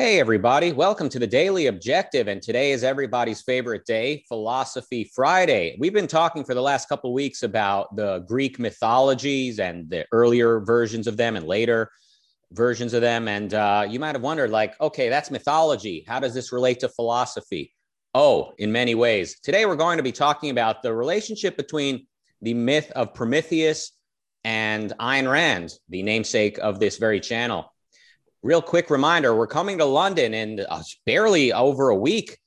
Hey, everybody. Welcome to the Daily Objective. And today is everybody's favorite day, Philosophy Friday. We've been talking for the last couple weeks about the Greek mythologies and the earlier versions of them and later versions of them. And uh, you might have wondered, like, okay, that's mythology. How does this relate to philosophy? Oh, in many ways. Today, we're going to be talking about the relationship between the myth of Prometheus and Ayn Rand, the namesake of this very channel real quick reminder we're coming to London in uh, barely over a week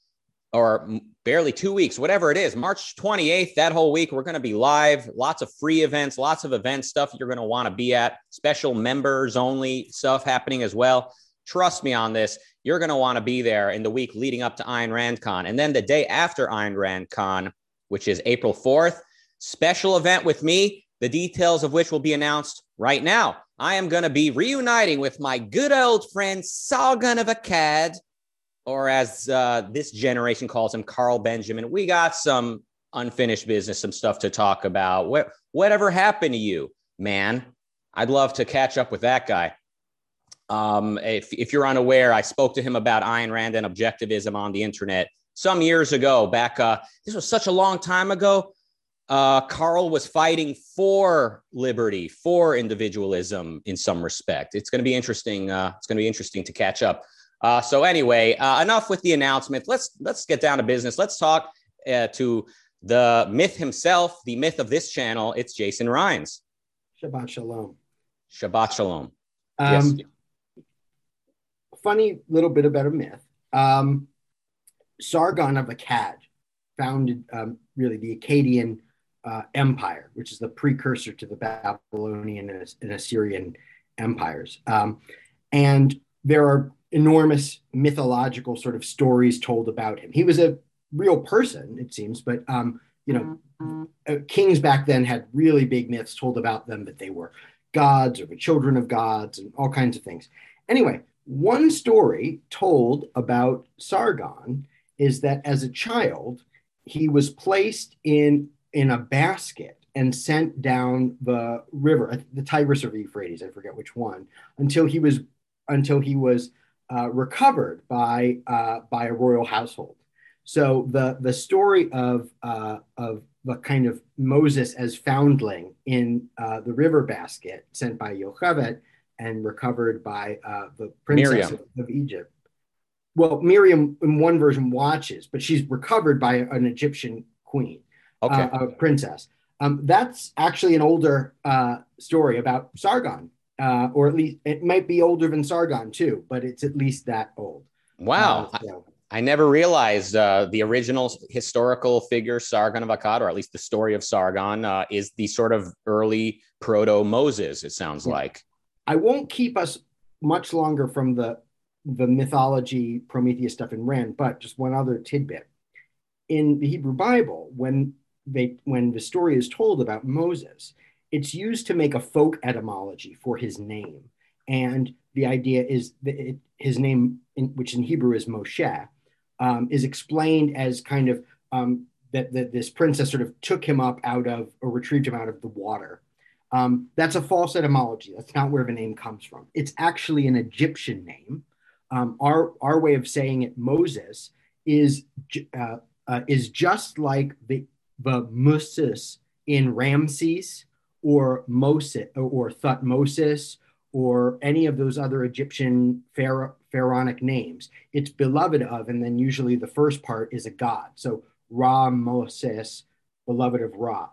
or barely two weeks, whatever it is, March 28th, that whole week, we're going to be live. Lots of free events, lots of event stuff you're going to want to be at, special members only stuff happening as well. Trust me on this. You're going to want to be there in the week leading up to Ayn Rand Con. And then the day after Ayn Rand Con, which is April 4th, special event with me, the details of which will be announced right now. I am going to be reuniting with my good old friend Sargon of Akkad, or as uh, this generation calls him, Carl Benjamin. We got some unfinished business, some stuff to talk about. What, whatever happened to you, man? I'd love to catch up with that guy. Um, if, if you're unaware, I spoke to him about Ayn Rand and objectivism on the internet some years ago. Back, uh, this was such a long time ago uh, Carl was fighting for liberty, for individualism in some respect. It's going to be interesting. Uh, it's going to be interesting to catch up. Uh, so anyway, uh, enough with the announcement. Let's let's get down to business. Let's talk uh, to the myth himself, the myth of this channel. It's Jason Rheins. Shabbat shalom. Shabbat shalom. Um, yes. Funny little bit about a myth. Um, Sargon of Akkad founded um, really the Akkadian uh, empire, which is the precursor to the Babylonian and, Assyrian empires. Um, and there are enormous mythological sort of stories told about him. He was a real person, it seems, but um, you know, mm-hmm. uh, kings back then had really big myths told about them that they were gods or the children of gods and all kinds of things. Anyway, one story told about Sargon is that as a child, he was placed in in a basket and sent down the river, uh, the Tigris or Euphrates, I forget which one, until he was until he was uh, recovered by uh, by a royal household. So the the story of uh, of the kind of Moses as foundling in uh, the river basket sent by Yocheved and recovered by uh, the princess of, of, Egypt. Well, Miriam in one version watches, but she's recovered by an Egyptian queen okay. uh, princess. Um, that's actually an older uh, story about Sargon, uh, or at least it might be older than Sargon too, but it's at least that old. Wow. Uh, so. I, I, never realized uh, the original historical figure Sargon of Akkad, or at least the story of Sargon, uh, is the sort of early proto Moses. It sounds yeah. like. I won't keep us much longer from the the mythology Prometheus stuff in Rand, but just one other tidbit. In the Hebrew Bible, when they when the story is told about Moses, it's used to make a folk etymology for his name. And the idea is that it, his name, in, which in Hebrew is Moshe, um, is explained as kind of um, that, that this princess sort of took him up out of or retrieved him out of the water. Um, that's a false etymology. That's not where the name comes from. It's actually an Egyptian name. Um, our, our way of saying it, Moses, is, uh, uh, is just like the the Moses in Ramses or Moses or Thutmosis or any of those other Egyptian pharaonic names. It's beloved of, and then usually the first part is a god. So Ra Moses, beloved of Ra,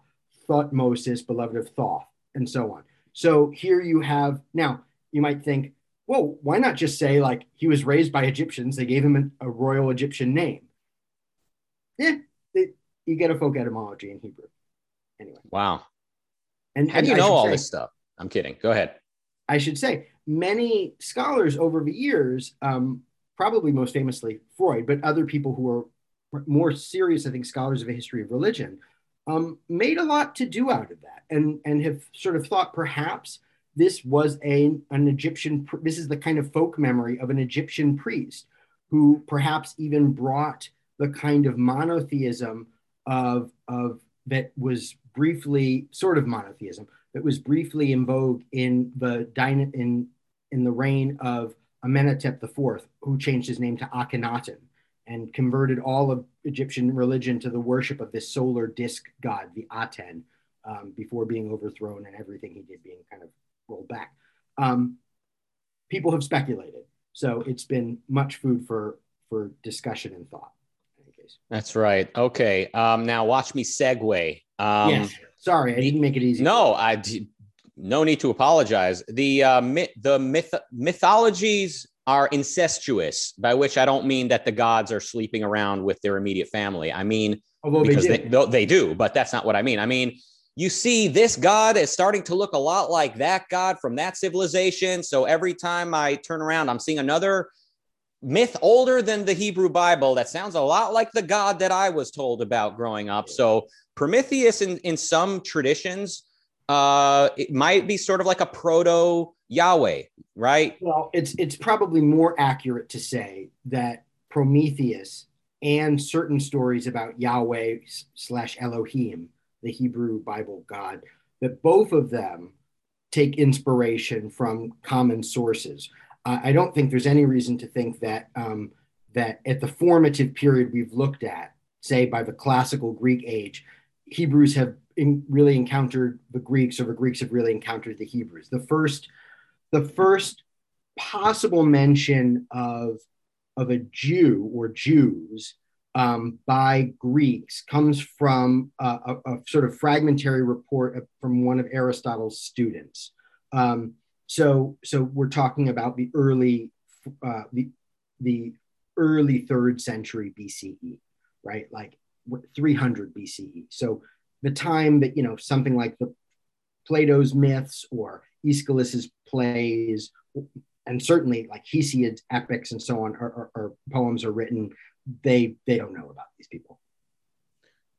Thutmosis, beloved of Thoth, and so on. So here you have, now you might think, well, why not just say like he was raised by Egyptians? They gave him a, a royal Egyptian name. Yeah, you get a folk etymology in Hebrew. Anyway. Wow. And how do you know all say, this stuff? I'm kidding. Go ahead. I should say many scholars over the years, um, probably most famously Freud, but other people who are more serious, I think, scholars of the history of religion, um, made a lot to do out of that, and and have sort of thought perhaps this was a an Egyptian. This is the kind of folk memory of an Egyptian priest who perhaps even brought the kind of monotheism of, of that was briefly sort of monotheism that was briefly in vogue in the in in the reign of Amenhotep IV, who changed his name to Akhenaten and converted all of Egyptian religion to the worship of this solar disk god, the Aten, um, before being overthrown and everything he did being kind of rolled back. Um, people have speculated, so it's been much food for for discussion and thought. That's right. Okay. Um, now watch me segue. Um, yes. Sorry, I didn't make it easy. No, I no need to apologize. The uh, myth, the myth, mythologies are incestuous, by which I don't mean that the gods are sleeping around with their immediate family. I mean Although because they, they, they do, but that's not what I mean. I mean you see this god is starting to look a lot like that god from that civilization. So every time I turn around, I'm seeing another myth older than the Hebrew Bible that sounds a lot like the God that I was told about growing up. So Prometheus, in, in some traditions, uh, it might be sort of like a proto Yahweh, right? Well, it's it's probably more accurate to say that Prometheus and certain stories about Yahweh slash Elohim, the Hebrew Bible God, that both of them take inspiration from common sources. I don't think there's any reason to think that um, that at the formative period we've looked at, say by the classical Greek age, Hebrews have in, really encountered the Greeks, or the Greeks have really encountered the Hebrews. The first, the first possible mention of of a Jew or Jews um, by Greeks comes from a, a, a, sort of fragmentary report from one of Aristotle's students. Um, so, so we're talking about the early, uh, the the early third century BCE, right? Like 300 BCE. So the time that you know something like the Plato's myths or Aeschylus's plays, and certainly like Hesiod's epics and so on, or, or, or poems are written, they they don't know about these people,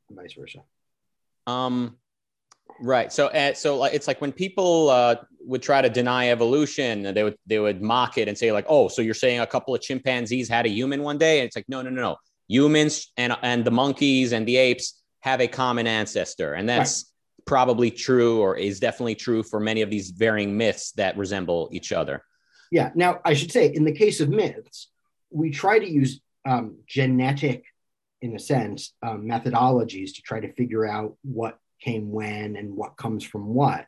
and vice versa. Um, Right. So, uh, so like, it's like when people uh, would try to deny evolution, they would they would mock it and say like, "Oh, so you're saying a couple of chimpanzees had a human one day?" And it's like, no, no, no, no. Humans and and the monkeys and the apes have a common ancestor, and that's right. probably true, or is definitely true for many of these varying myths that resemble each other. Yeah. Now, I should say, in the case of myths, we try to use um, genetic, in a sense, um, methodologies to try to figure out what came when and what comes from what.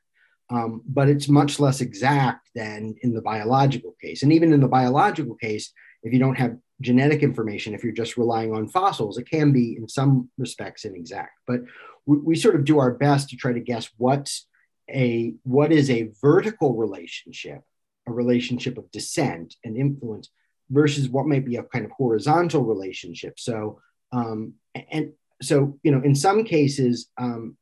Um, but it's much less exact than in the biological case. And even in the biological case, if you don't have genetic information, if you're just relying on fossils, it can be in some respects inexact. But we, we sort of do our best to try to guess what's a what is a vertical relationship, a relationship of descent and influence, versus what might be a kind of horizontal relationship. So um, and so you know, in some cases, um,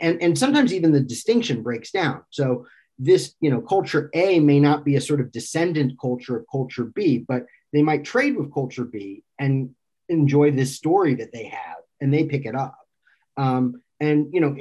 and, and sometimes even the distinction breaks down. So this, you know, culture A may not be a sort of descendant culture of culture B, but they might trade with culture B and enjoy this story that they have, and they pick it up. Um, and you know,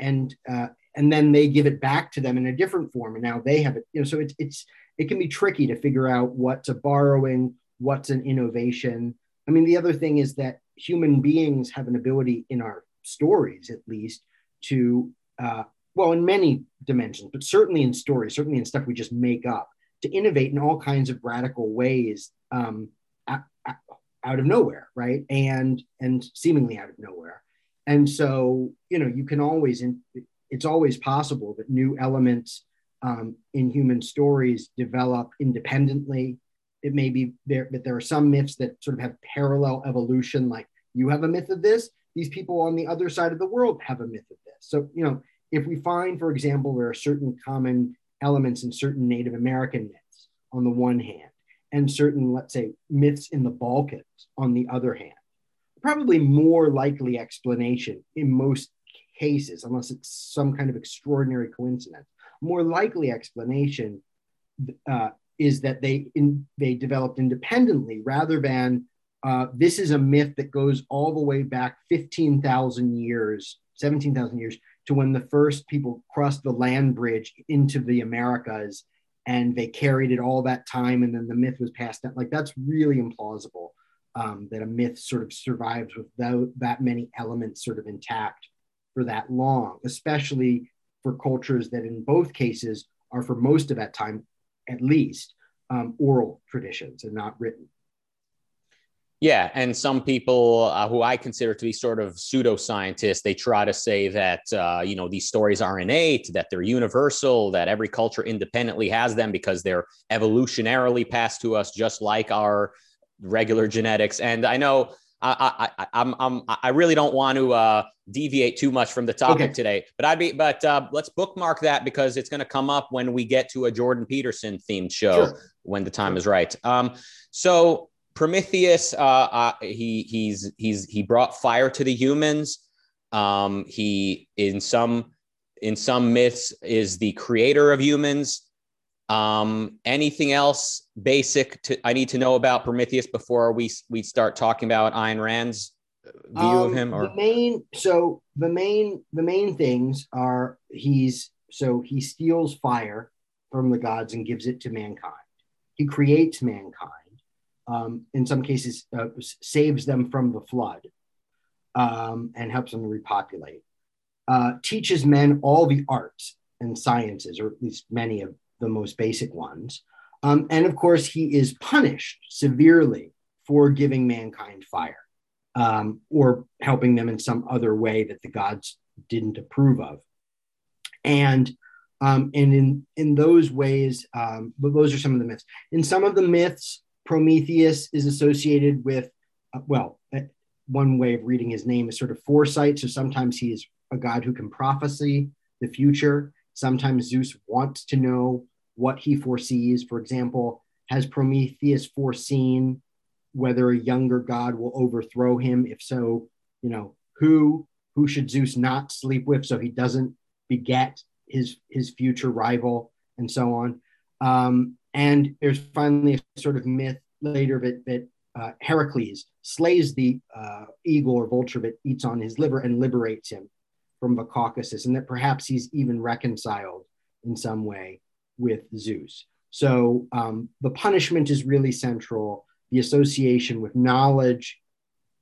and uh, and then they give it back to them in a different form, and now they have it. You know, so it's it's it can be tricky to figure out what's a borrowing, what's an innovation. I mean, the other thing is that human beings have an ability in our stories, at least, to, uh, well, in many dimensions, but certainly in stories, certainly in stuff we just make up, to innovate in all kinds of radical ways um, out of nowhere, right? And and seemingly out of nowhere. And so, you know, you can always, in, it's always possible that new elements um, in human stories develop independently. It may be there, but there are some myths that sort of have parallel evolution, like you have a myth of this, these people on the other side of the world have a myth of this. So, you know, if we find, for example, there are certain common elements in certain Native American myths on the one hand, and certain, let's say, myths in the Balkans on the other hand, probably more likely explanation in most cases, unless it's some kind of extraordinary coincidence, more likely explanation uh, is that they in, they developed independently rather than uh, this is a myth that goes all the way back 15,000 years, 17,000 years to when the first people crossed the land bridge into the Americas and they carried it all that time and then the myth was passed down. Like that's really implausible um, that a myth sort of survives with that, many elements sort of intact for that long, especially for cultures that in both cases are for most of that time at least um, oral traditions and not written. Yeah, and some people uh, who I consider to be sort of pseudoscientists, they try to say that uh, you know these stories are innate, that they're universal, that every culture independently has them because they're evolutionarily passed to us, just like our regular genetics. And I know I, I, I'm, I'm, I really don't want to uh, deviate too much from the topic okay. today, but I'd be, but uh, let's bookmark that because it's going to come up when we get to a Jordan Peterson themed show sure. when the time is right. Um, so Prometheus, uh, uh, he, he's, he's, he brought fire to the humans. Um, he, in some, in some myths, is the creator of humans. Um, anything else basic to I need to know about Prometheus before we we start talking about Ayn Rand's view um, of him? Or the main so the main the main things are he's so he steals fire from the gods and gives it to mankind. He creates mankind. Um, in some cases, uh, saves them from the flood um, and helps them repopulate. Uh, teaches men all the arts and sciences, or at least many of the most basic ones. Um, and of course, he is punished severely for giving mankind fire um, or helping them in some other way that the gods didn't approve of. And um, and in in those ways, um, but those are some of the myths. In some of the myths, Prometheus is associated with, uh, well, uh, one way of reading his name is sort of foresight. So sometimes he is a god who can prophesy the future. Sometimes Zeus wants to know what he foresees. For example, has Prometheus foreseen whether a younger god will overthrow him? If so, you know, who who should Zeus not sleep with so he doesn't beget his his future rival and so on. Um, and there's finally a sort of myth later that that uh, Heracles slays the uh, eagle or vulture that eats on his liver and liberates him from the Caucasus, and that perhaps he's even reconciled in some way with Zeus. So um, the punishment is really central. The association with knowledge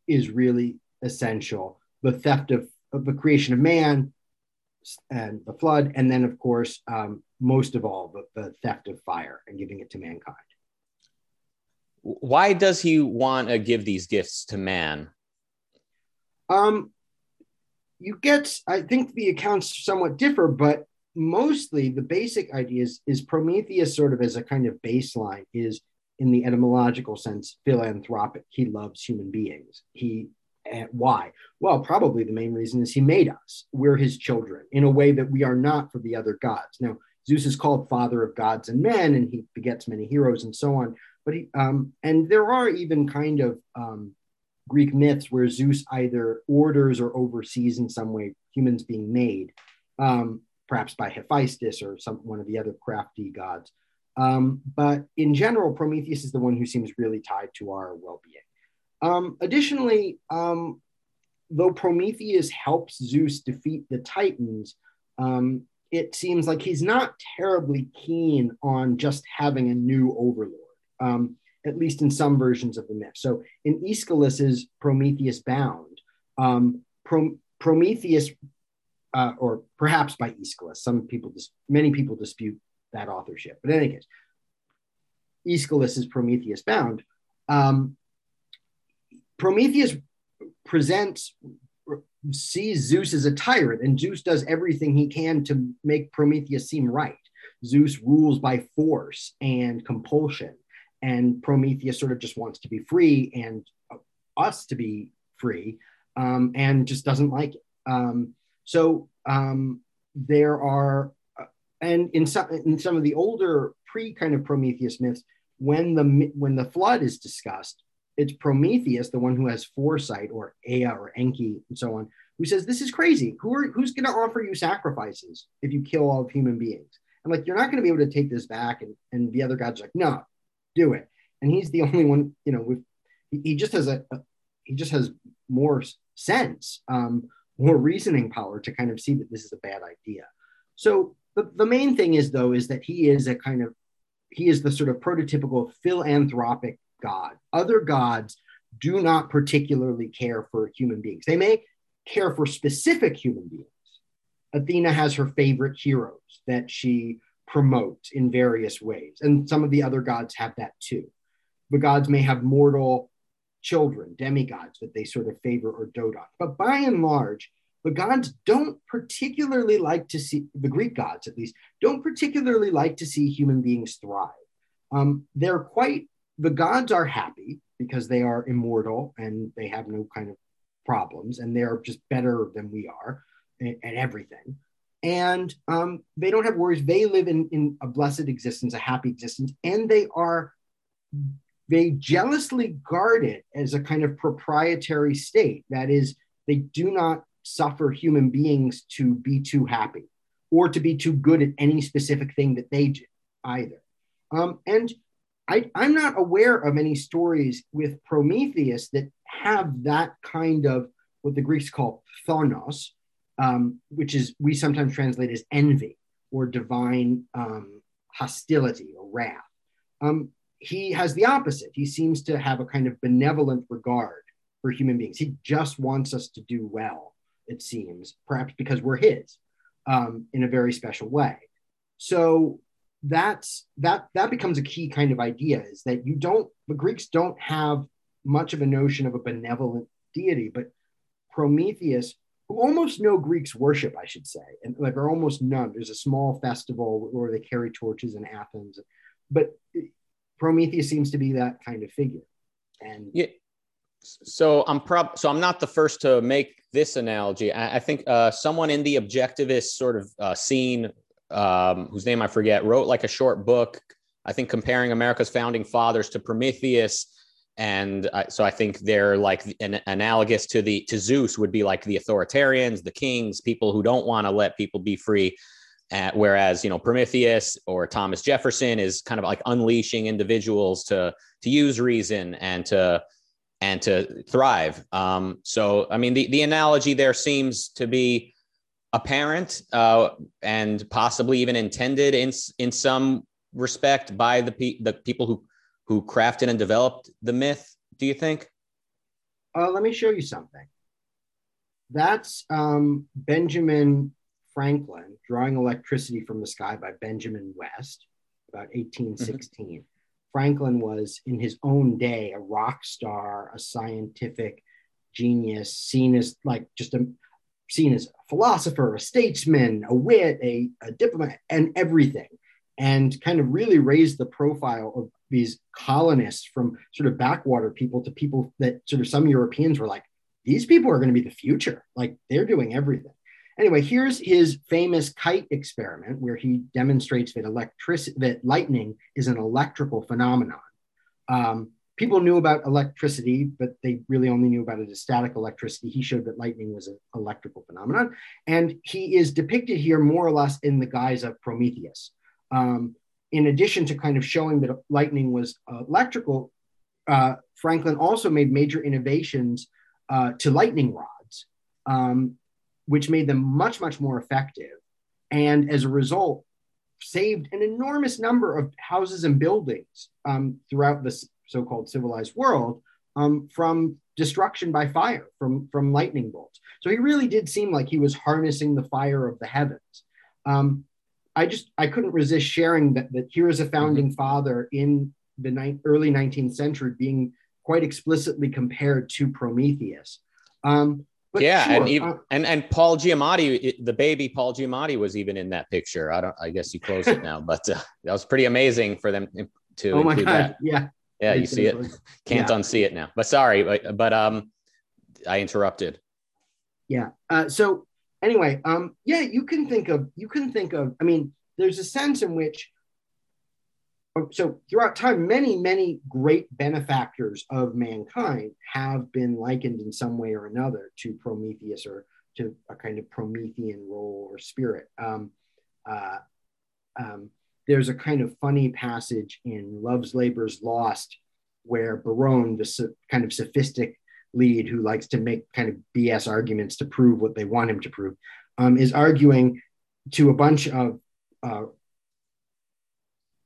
is really essential. The theft of, of the creation of man and the flood, and then, of course, um, most of all, the, the theft of fire and giving it to mankind. Why does he want to give these gifts to man? Um, you get, I think the accounts somewhat differ, but mostly the basic idea is, is Prometheus sort of as a kind of baseline is in the etymological sense philanthropic. He loves human beings. He uh, why? Well, probably the main reason is he made us. We're his children in a way that we are not for the other gods. Now, Zeus is called father of gods and men, and he begets many heroes and so on. But he, um, and there are even kind of um, Greek myths where Zeus either orders or oversees in some way humans being made, um, perhaps by Hephaestus or some one of the other crafty gods. Um, but in general, Prometheus is the one who seems really tied to our well-being. Um, additionally, um, though Prometheus helps Zeus defeat the Titans, um, it seems like he's not terribly keen on just having a new overlord. Um, at least in some versions of the myth. So in Aeschylus's Prometheus Bound, um, Pro- Prometheus, uh, or perhaps by Aeschylus, some people, dis- many people dispute that authorship. But in any case, Aeschylus's Prometheus Bound, um, Prometheus presents sees Zeus as a tyrant, and Zeus does everything he can to make Prometheus seem right. Zeus rules by force and compulsion and Prometheus sort of just wants to be free and us to be free, um, and just doesn't like it. Um, so um, there are, uh, and in some in some of the older pre kind of Prometheus myths, when the when the flood is discussed, it's Prometheus, the one who has foresight, or Ea or Enki, and so on, who says this is crazy. Who are who's going to offer you sacrifices if you kill all of human beings? I'm like, you're not going to be able to take this back. And, and the other gods like, no, do it. And he's the only one, you know, with he just has a, a he just has more sense, um, more reasoning power to kind of see that this is a bad idea. So the, the main thing is though is that he is a kind of he is the sort of prototypical philanthropic god. Other gods do not particularly care for human beings. They may care for specific human beings. Athena has her favorite heroes that she promotes in various ways. And some of the other gods have that too. The gods may have mortal children, demigods that they sort of favor or dote on. But by and large, the gods don't particularly like to see, the Greek gods at least, don't particularly like to see human beings thrive. Um, they're quite, the gods are happy because they are immortal and they have no kind of problems and they're just better than we are at everything and um, they don't have worries. They live in, in a blessed existence, a happy existence, and they are they jealously guard it as a kind of proprietary state. That is, they do not suffer human beings to be too happy or to be too good at any specific thing that they do either. Um, and I, I'm not aware of any stories with Prometheus that have that kind of what the Greeks call phthonos, um, which is we sometimes translate as envy or divine um, hostility or wrath. Um, he has the opposite. He seems to have a kind of benevolent regard for human beings. He just wants us to do well, it seems, perhaps because we're his um, in a very special way. So that's that that becomes a key kind of idea is that you don't the Greeks don't have much of a notion of a benevolent deity, but Prometheus who almost no Greeks worship, I should say, and like are almost none. There's a small festival where they carry torches in Athens, but Prometheus seems to be that kind of figure. And yeah, so I'm prob so I'm not the first to make this analogy. I, I think uh, someone in the objectivist sort of uh, scene, um, whose name I forget, wrote like a short book. I think comparing America's founding fathers to Prometheus and uh, so I think they're like an, analogous to the to Zeus would be like the authoritarians, the kings, people who don't want to let people be free. Uh, whereas you know Prometheus or Thomas Jefferson is kind of like unleashing individuals to to use reason and to and to thrive. Um, so I mean the the analogy there seems to be apparent uh, and possibly even intended in in some respect by the pe- the people who who crafted and developed the myth, do you think? Uh, let me show you something. That's um, Benjamin Franklin drawing electricity from the sky by Benjamin West, about 1816. Mm-hmm. Franklin was, in his own day, a rock star, a scientific genius, seen as like just a seen as a philosopher, a statesman, a wit, a, a diplomat, and everything, and kind of really raised the profile of these colonists from sort of backwater people to people that sort of some Europeans were like, these people are going to be the future. Like they're doing everything. Anyway, here's his famous kite experiment where he demonstrates that electricity, that lightning is an electrical phenomenon. Um, people knew about electricity, but they really only knew about it as static electricity. He showed that lightning was an electrical phenomenon. And he is depicted here more or less in the guise of Prometheus. Um, in addition to kind of showing that lightning was electrical, uh, Franklin also made major innovations uh, to lightning rods, um, which made them much, much more effective. And as a result, saved an enormous number of houses and buildings um, throughout the so called civilized world um, from destruction by fire, from, from lightning bolts. So he really did seem like he was harnessing the fire of the heavens. Um, I just I couldn't resist sharing that that here is a founding mm-hmm. father in the ni- early 19th century being quite explicitly compared to Prometheus. Um, yeah, sure, and even uh, and and Paul Giamatti, the baby Paul Giamatti was even in that picture. I don't. I guess you closed it now, but uh, that was pretty amazing for them to. Oh my god! That. Yeah. Yeah, you see it. Can't yeah. unsee it now. But sorry, but, but um, I interrupted. Yeah. Uh, so anyway, um, yeah, you can think of you can think of. I mean, there's a sense in which. Oh, so throughout time, many many great benefactors of mankind have been likened in some way or another to Prometheus or to a kind of Promethean role or spirit. Um, uh, um, there's a kind of funny passage in Love's Labor's Lost where Berowne, the kind of sophistic lead who likes to make kind of BS arguments to prove what they want him to prove, um, is arguing to a bunch of uh,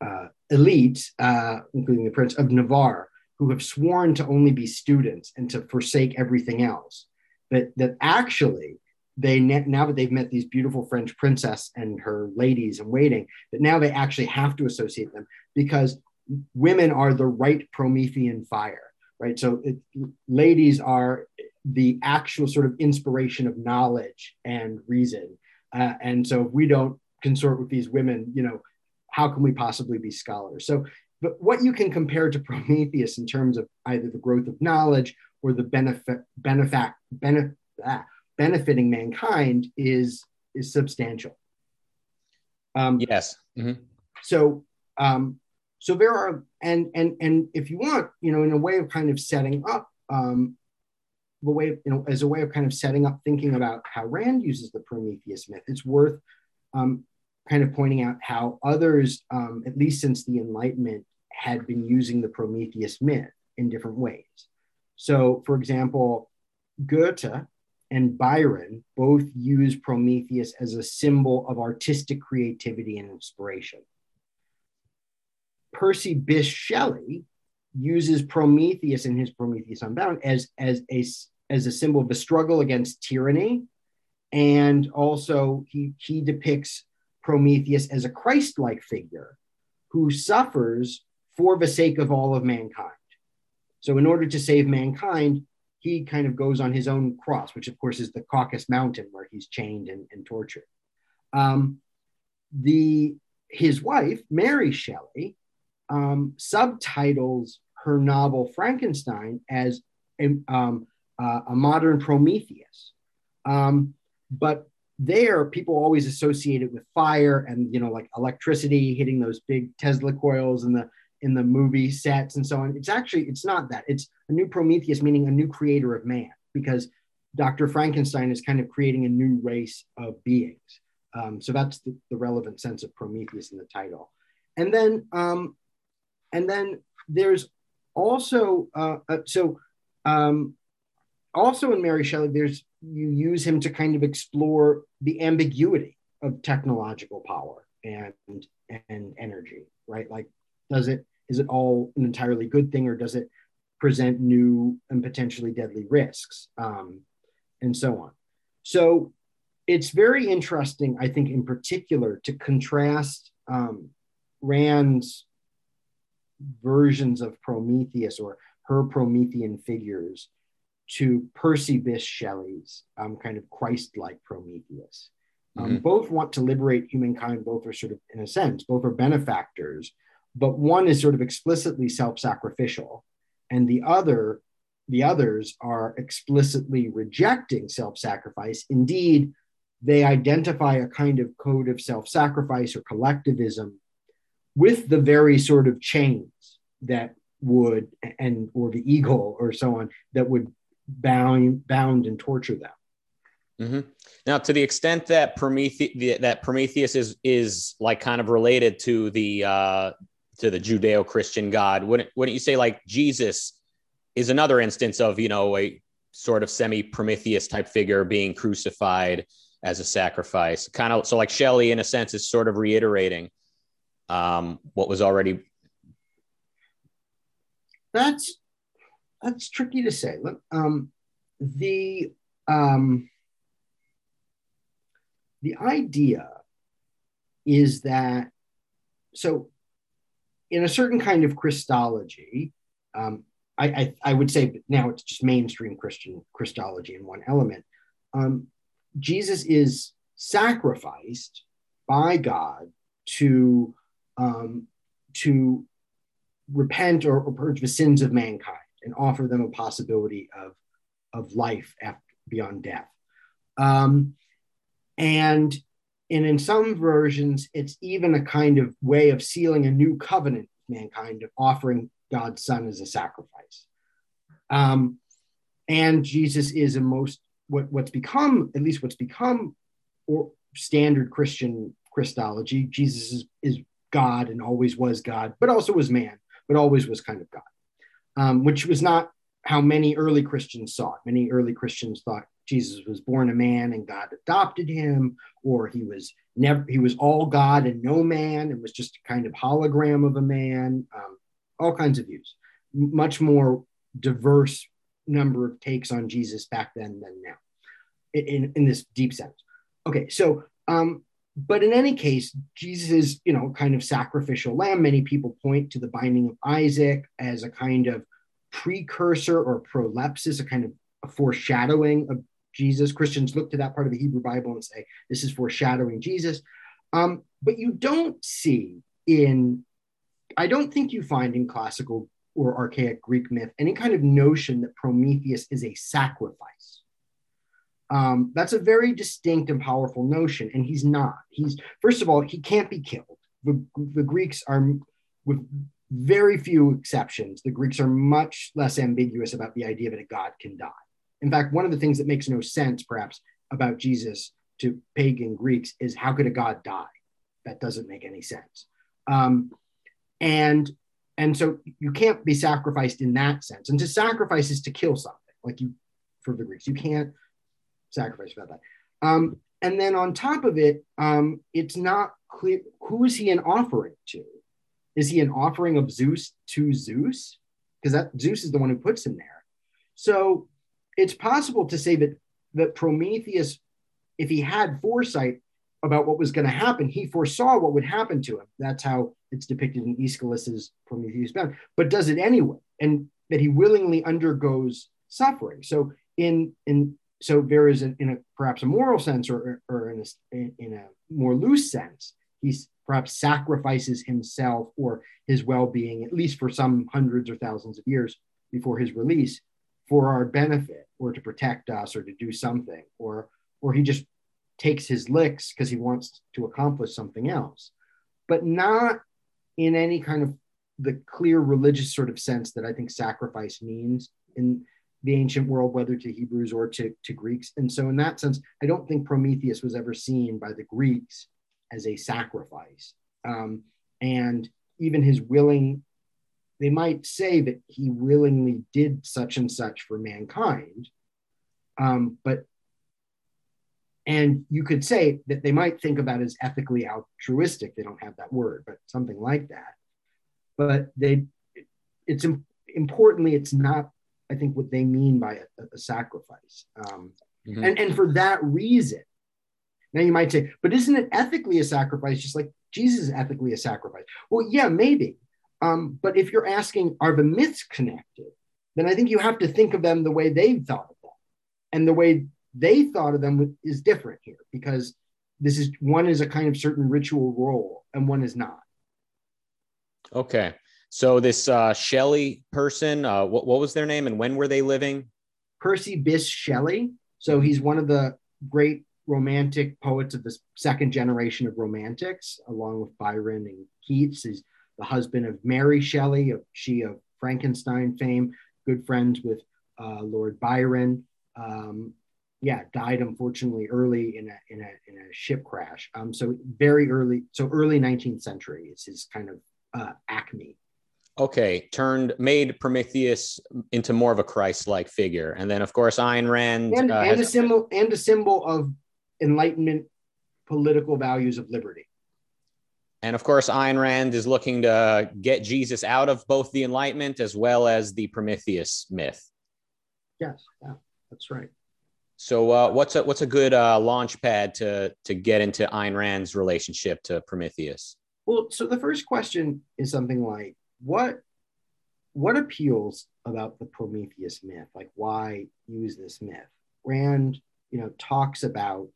uh, elites, uh, including the Prince of Navarre, who have sworn to only be students and to forsake everything else. That, that actually they now that they've met these beautiful French princess and her ladies in waiting, that now they actually have to associate them because women are the right Promethean fire, right? So it, ladies are the actual sort of inspiration of knowledge and reason, uh, and so if we don't consort with these women, you know, how can we possibly be scholars? So, but what you can compare to Prometheus in terms of either the growth of knowledge or the benefit, benefit, benefit, ah, benefiting mankind is is substantial. Um, yes. Mm-hmm. So um, so there are and and and if you want, you know, in a way of kind of setting up um, the way you know as a way of kind of setting up thinking about how Rand uses the Prometheus myth, it's worth um, kind of pointing out how others, um, at least since the Enlightenment, had been using the Prometheus myth in different ways. So, for example, Goethe and Byron both use Prometheus as a symbol of artistic creativity and inspiration. Percy Bysshe Shelley uses Prometheus in his Prometheus Unbound as, as, a, as a symbol of the struggle against tyranny. And also, he, he depicts Prometheus as a Christ like figure who suffers for the sake of all of mankind. So, in order to save mankind, he kind of goes on his own cross, which of course is the Caucasus Mountain where he's chained and, and tortured. Um, the his wife Mary Shelley um, subtitles her novel Frankenstein as a, um, uh, a modern Prometheus, um, but there people always associate it with fire and you know like electricity hitting those big Tesla coils and the in the movie sets and so on. It's actually it's not that. It's a new Prometheus, meaning a new creator of man, because Dr. Frankenstein is kind of creating a new race of beings. Um, so that's the, the, relevant sense of Prometheus in the title. And then um, and then there's also uh, uh, so um, also in Mary Shelley, there's you use him to kind of explore the ambiguity of technological power and and energy, right? Like, does it is it all an entirely good thing or does it present new and potentially deadly risks? Um, and so on. So it's very interesting i think in particular to contrast um, rand's versions of prometheus or her promethean figures to percy bysshe shelley's um, kind of christ-like prometheus. Um, mm-hmm. both want to liberate humankind. Both are sort of in a sense both are benefactors but one is sort of explicitly self-sacrificial and the other the others are explicitly rejecting self-sacrifice indeed they identify a kind of code of self-sacrifice or collectivism with the very sort of chains that would and or the eagle or so on that would bound bound and torture them Mm-hmm. Now, to the extent that Prometheus, that Prometheus is is like kind of related to the uh, to the Judeo-Christian God. Wouldn't wouldn't you say like Jesus is another instance of you know a sort of semi-Prometheus type figure being crucified as a sacrifice? Kind of so like Shelley in a sense is sort of reiterating um, what was already. That's that's tricky to say. Look, um, the um, the idea is that so in a certain kind of Christology, um, I, I, I, would say now it's just mainstream Christian Christology in one element. Um, Jesus is sacrificed by God to um, to repent or, or, purge the sins of mankind and offer them a possibility of of life after beyond death. Um, and and in some versions, it's even a kind of way of sealing a new covenant with mankind, of offering God's Son as a sacrifice. Um, and Jesus is a most what, what's become, at least what's become or standard Christian Christology. Jesus is, is God and always was God, but also was man, but always was kind of God, um, which was not how many early Christians saw it. Many early Christians thought Jesus was born a man and God adopted him, or he was never he was all God and no man and was just a kind of hologram of a man. Um, all kinds of views, much more diverse number of takes on Jesus back then than now. in, in this deep sense. Okay, so um, but in any case, Jesus is, you know, kind of sacrificial lamb. Many people point to the binding of Isaac as a kind of precursor or prolepsis, a kind of a foreshadowing of Jesus. Christians look to that part of the Hebrew Bible and say, this is foreshadowing Jesus. Um, but you don't see in, I don't think you find in classical or archaic Greek myth any kind of notion that Prometheus is a sacrifice. Um, that's a very distinct and powerful notion, and he's not. He's first of all, he can't be killed. The, the Greeks are, with very few exceptions, the Greeks are much less ambiguous about the idea that a god can die. In fact, one of the things that makes no sense, perhaps, about Jesus to pagan Greeks is how could a god die? That doesn't make any sense. Um, and and so you can't be sacrificed in that sense. And to sacrifice is to kill something, like you for the Greeks. You can't sacrifice without that. Um, and then on top of it, um, it's not clear who is he an offering to? Is he an offering of Zeus to Zeus? Because that Zeus is the one who puts him there. So it's possible to say that that Prometheus, if he had foresight about what was going to happen, he foresaw what would happen to him. That's how it's depicted in Aeschylus's Prometheus Bound, but does it anyway, and that he willingly undergoes suffering. So in in so there is a, in a perhaps a moral sense or, or in, a, in a more loose sense, he's perhaps sacrifices himself or his well-being, at least for some hundreds or thousands of years before his release, for our benefit or to protect us or to do something or or he just takes his licks because he wants to accomplish something else. But not in any kind of the clear religious sort of sense that i think sacrifice means in the ancient world whether to hebrews or to, to greeks. And so in that sense i don't think prometheus was ever seen by the greeks as a sacrifice. Um, and even his willing they might say that he willingly did such and such for mankind. Um, but and you could say that they might think about as ethically altruistic. They don't have that word, but something like that. But they, it's importantly, it's not. I think what they mean by a, a sacrifice, um, mm-hmm. and and for that reason. Now you might say, but isn't it ethically a sacrifice, just like Jesus is ethically a sacrifice? Well, yeah, maybe, um, but if you're asking, are the myths connected? Then I think you have to think of them the way they thought of them. And the way they thought of them is different here because this is one is a kind of certain ritual role and one is not. Okay. So this uh, Shelley person, uh, what, what was their name and when were they living? Percy Bysshe Shelley. So he's one of the great romantic poets of the second generation of romantics, along with Byron and Keats. He's the husband of Mary Shelley, of she of Frankenstein fame, good friends with uh, Lord Byron. Um, yeah, died unfortunately early in a in a in a ship crash. Um, so very early, so early 19th century is his kind of uh, acme. Okay, turned made Prometheus into more of a Christ-like figure, and then of course Ayn Rand and, uh, and a symbol and a symbol of Enlightenment political values of liberty. And of course, Ayn Rand is looking to get Jesus out of both the Enlightenment as well as the Prometheus myth. Yes, yeah, that's right. So, uh, what's a what's a good uh, launch pad to to get into Ayn Rand's relationship to Prometheus? Well, so the first question is something like what what appeals about the Prometheus myth? Like, why use this myth? Rand, you know, talks about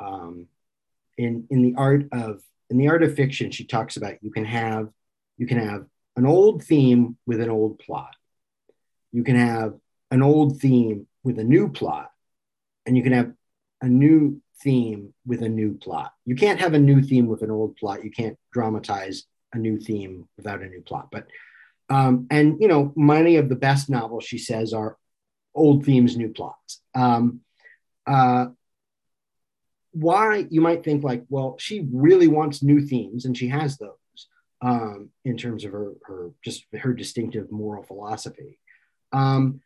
um, in in the art of in the art of fiction, she talks about you can have you can have an old theme with an old plot. You can have an old theme with a new plot, and you can have a new theme with a new plot. You can't have a new theme with an old plot. You can't dramatize a new theme without a new plot. But um, and you know, many of the best novels she says are old themes, new plots. Um, uh, why you might think like, well, she really wants new themes, and she has those um, in terms of her her just her distinctive moral philosophy. Um,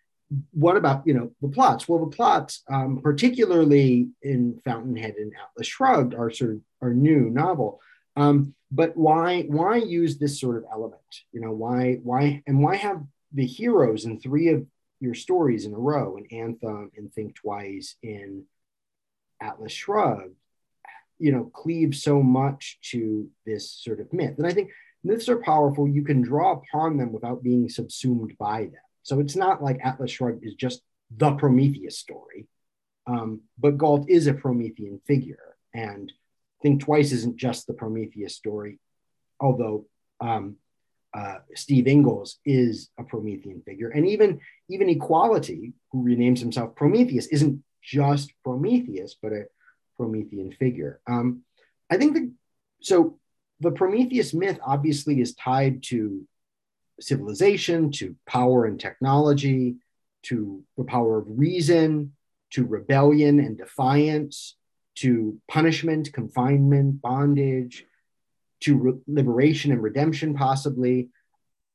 what about you know the plots? Well, the plots, um, particularly in Fountainhead and Atlas Shrugged, are sort of are new novel. Um, but why why use this sort of element? You know why why and why have the heroes in three of your stories in a row in Anthem, in Think Twice, in Atlas Shrugged, you know, cleave so much to this sort of myth. And I think myths are powerful. You can draw upon them without being subsumed by them. So it's not like Atlas Shrugged is just the Prometheus story, um, but Galt is a Promethean figure. And Think Twice isn't just the Prometheus story, although um, uh, Steve Ingalls is a Promethean figure. And even, even Equality, who renames himself Prometheus, isn't just Prometheus, but a Promethean figure. Um, I think that so the Prometheus myth obviously is tied to civilization, to power and technology, to the power of reason, to rebellion and defiance, to punishment, confinement, bondage, to re- liberation and redemption, possibly,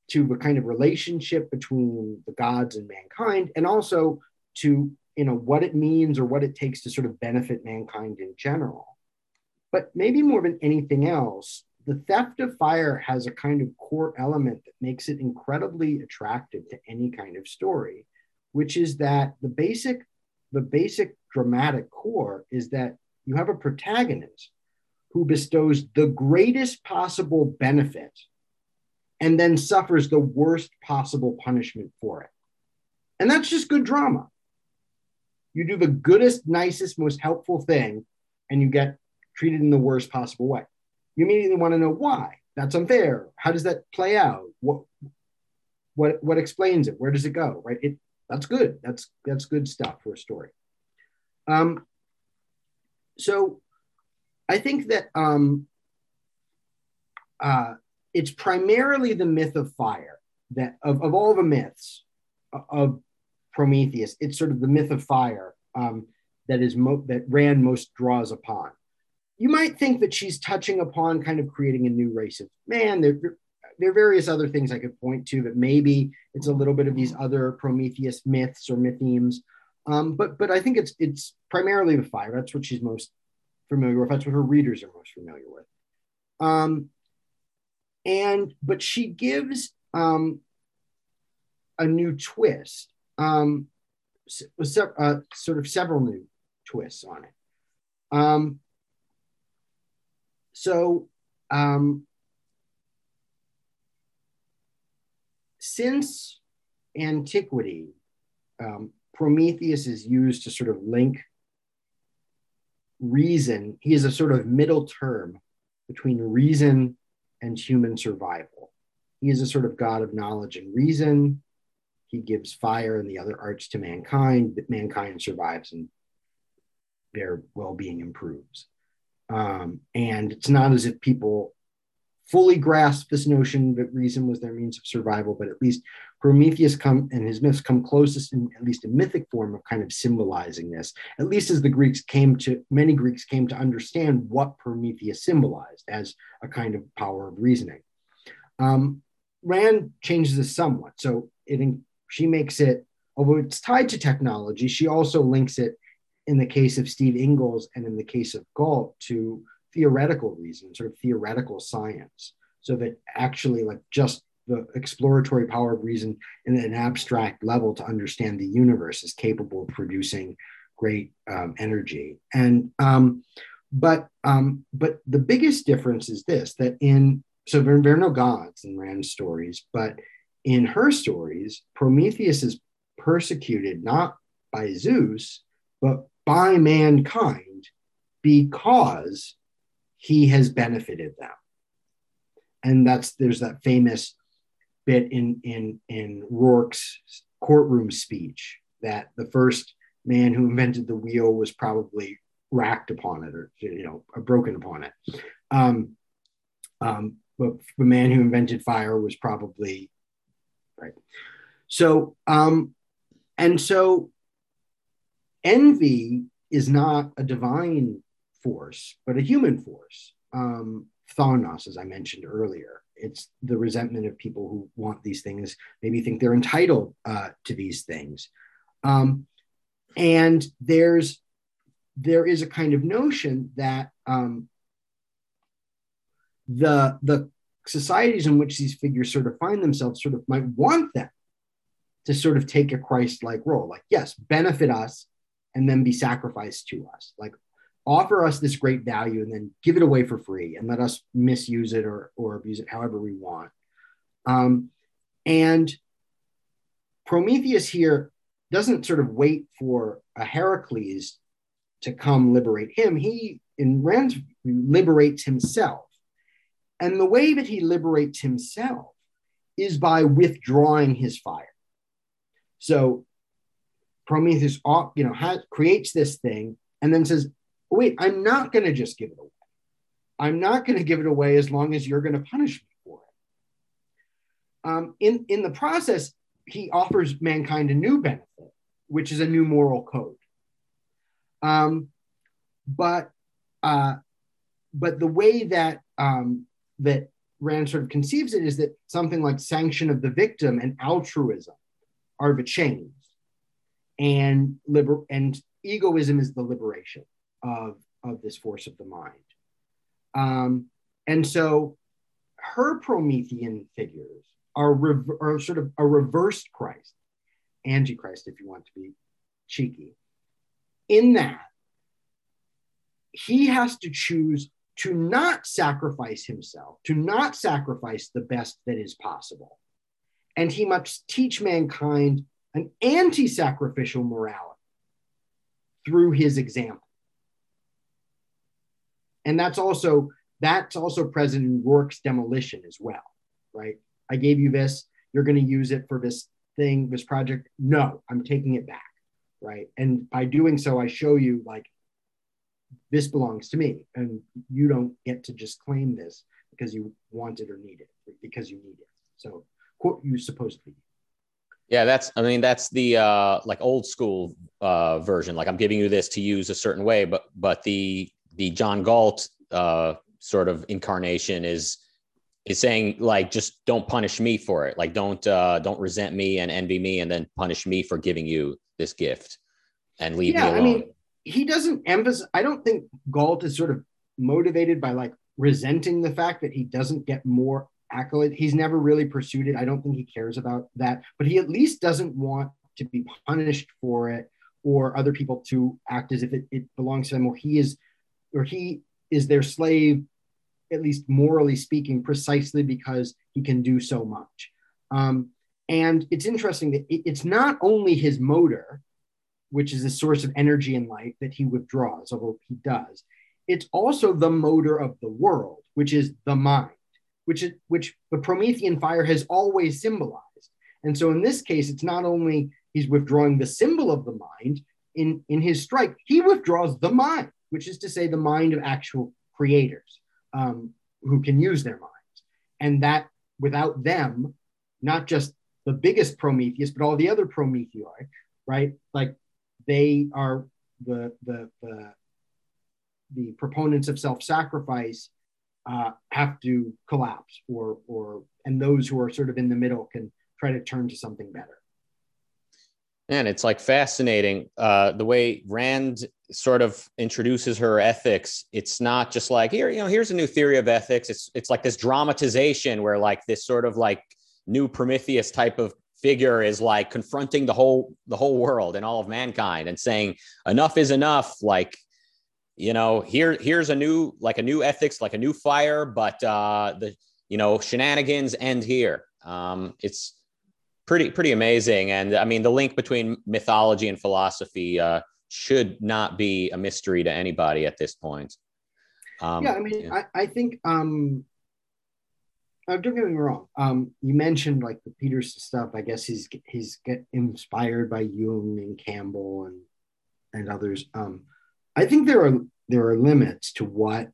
to the kind of relationship between the gods and mankind, and also to you know what it means or what it takes to sort of benefit mankind in general. But maybe more than anything else, the theft of fire has a kind of core element that makes it incredibly attractive to any kind of story, which is that the basic the basic dramatic core is that you have a protagonist who bestows the greatest possible benefit and then suffers the worst possible punishment for it. And that's just good drama. You do the goodest, nicest, most helpful thing, and you get treated in the worst possible way. You immediately want to know why. That's unfair. How does that play out? What what what explains it? Where does it go? Right? It that's good. That's that's good stuff for a story. Um, so I think that um, uh, it's primarily the myth of fire that of, of all the myths of Prometheus, it's sort of the myth of fire um, that is mo- that Rand most draws upon. You might think that she's touching upon kind of creating a new race of man. There, there are various other things I could point to that maybe it's a little bit of these other Prometheus myths or mythemes. Um, but but I think it's it's primarily the fire. That's what she's most familiar with. That's what her readers are most familiar with. Um, and but she gives um, a new twist, um, uh, sort of several new twists on it. Um, so um, since antiquity, um, Prometheus is used to sort of link reason. He is a sort of middle term between reason and human survival. He is a sort of God of knowledge and reason. He gives fire and the other arts to mankind, that mankind survives and their well being improves. Um, and it's not as if people fully grasp this notion that reason was their means of survival, but at least Prometheus come and his myths come closest, in, at least in mythic form, of kind of symbolizing this. At least as the Greeks came to, many Greeks came to understand what Prometheus symbolized as a kind of power of reasoning. Um, Rand changes this somewhat, so it she makes it, although it's tied to technology, she also links it in the case of Steve Ingalls and in the case of Galt to theoretical reason, sort of theoretical science, so that actually, like, just the exploratory power of reason in an abstract level to understand the universe is capable of producing great um, energy. And um, but um, but the biggest difference is this: that in so there, there are no gods in Rand's stories, but in her stories, Prometheus is persecuted not by Zeus, but by mankind because he has benefited them. And that's there's that famous bit in in in Roark's courtroom speech that the first man who invented the wheel was probably racked upon it or you know broken upon it. Um, um, but the man who invented fire was probably right. So um, and so envy is not a divine force, but a human force. Um, phthonos, as I mentioned earlier. It's the resentment of people who want these things, maybe think they're entitled uh, to these things. Um, and there's there is a kind of notion that um, the the societies in which these figures sort of find themselves sort of might want them to sort of take a Christ-like role, like yes, benefit us and then be sacrificed to us. Like offer us this great value and then give it away for free and let us misuse it or, or abuse it however we want. Um, and Prometheus here doesn't sort of wait for a Heracles to come liberate him. He, in Rand's liberates himself. And the way that he liberates himself is by withdrawing his fire. So Prometheus, you know, has, creates this thing and then says, wait, I'm not going to just give it away. I'm not going to give it away as long as you're going to punish me for it. Um, in, in the process, he offers mankind a new benefit, which is a new moral code. Um, but uh, but the way that um, that Rand sort of conceives it is that something like sanction of the victim and altruism are the chains, and liber- and egoism is the liberation of of this force of the mind. Um, and so her Promethean figures are, re- are sort of a reversed Christ, Antichrist, if you want to be cheeky, in that he has to choose to not sacrifice himself, to not sacrifice the best that is possible. And he must teach mankind an anti sacrificial morality through his example. And that's also that's also present in Roark's demolition as well, right? I gave you this, you're going to use it for this thing, this project. No, I'm taking it back, right? And by doing so, I show you like this belongs to me and you don't get to just claim this because you want it or need it because you need it. So quote you supposedly yeah that's i mean that's the uh like old school uh version. Like i'm giving you this to use a certain way but but the the john galt uh sort of incarnation is is saying like just don't punish me for it. Like don't uh don't resent me and envy me and then punish me for giving you this gift and leave yeah, me alone. I mean, he doesn't emphasize i don't think galt is sort of motivated by like resenting the fact that he doesn't get more accolade. He's never really pursued it. I don't think he cares about that. But he at least doesn't want to be punished for it or other people to act as if it, it belongs to them or he is or he is their slave at least morally speaking precisely because he can do so much. Um, and it's interesting that it, it's not only his motor which is the source of energy and life that he withdraws, although he does. It's also the motor of the world, which is the mind, which is which the Promethean fire has always symbolized. And so in this case, it's not only he's withdrawing the symbol of the mind in, in his strike, he withdraws the mind, which is to say the mind of actual creators um, who can use their minds. And that without them, not just the biggest Prometheus, but all the other Promethei, right? Like they are the the the, the proponents of self-sacrifice uh, have to collapse or or and those who are sort of in the middle can try to turn to something better. And it's like fascinating uh, the way rand sort of introduces her ethics. It's not just like here you know here's a new theory of ethics. It's it's like this dramatization where like this sort of like new prometheus type of figure is like confronting the whole the whole world and all of mankind and saying enough is enough. Like you know here here's a new like a new ethics like a new fire but uh the you know shenanigans end here. Um it's pretty pretty amazing. And i mean the link between mythology and philosophy uh should not be a mystery to anybody at this point. Um, yeah i mean yeah. I, I think um uh, don't get me wrong. Um, you mentioned like the Peters stuff. I guess he's he's get inspired by Jung and Campbell and and others. Um, I think there are there are limits to what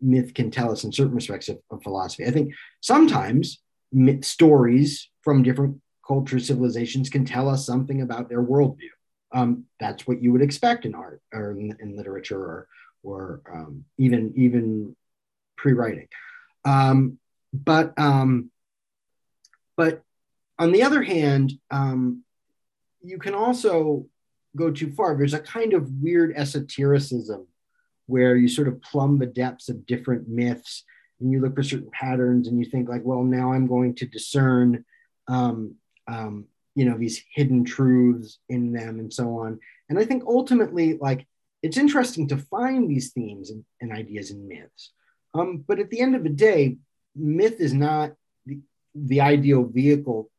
myth can tell us in certain respects of, of philosophy. I think sometimes myth, stories from different cultures, civilizations can tell us something about their worldview. Um, that's what you would expect in art or in, in literature or or um, even even pre-writing. Um, but um, but on the other hand, um, you can also go too far. There's a kind of weird esotericism where you sort of plumb the depths of different myths and you look for certain patterns and you think like, well, now I'm going to discern, um, um, you know, these hidden truths in them and so on. And I think ultimately, like, it's interesting to find these themes and, and ideas in myths. Um, but at the end of the day, myth is not the, the ideal vehicle.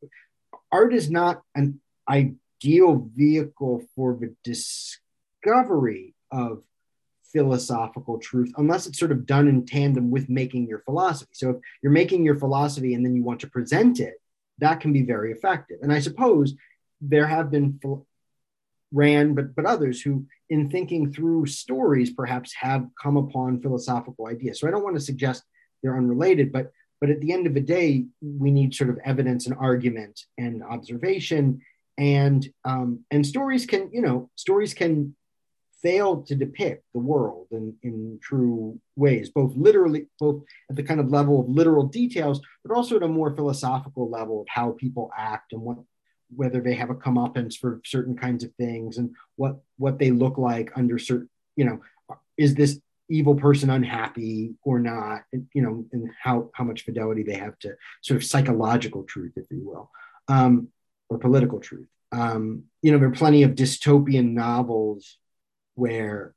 Art is not an ideal vehicle for the discovery of philosophical truth unless it's sort of done in tandem with making your philosophy. So if you're making your philosophy and then you want to present it, that can be very effective. And I suppose there have been Rand, but but others who, in thinking through stories, perhaps have come upon philosophical ideas. So I don't want to suggest they're unrelated, but but at the end of the day, we need sort of evidence and argument and observation, and um, and stories can you know stories can fail to depict the world in, in true ways, both literally, both at the kind of level of literal details, but also at a more philosophical level of how people act and what whether they have a comeuppance for certain kinds of things and what what they look like under certain you know is this evil person unhappy or not you know and how how much fidelity they have to sort of psychological truth if you will um, or political truth um, you know there are plenty of dystopian novels where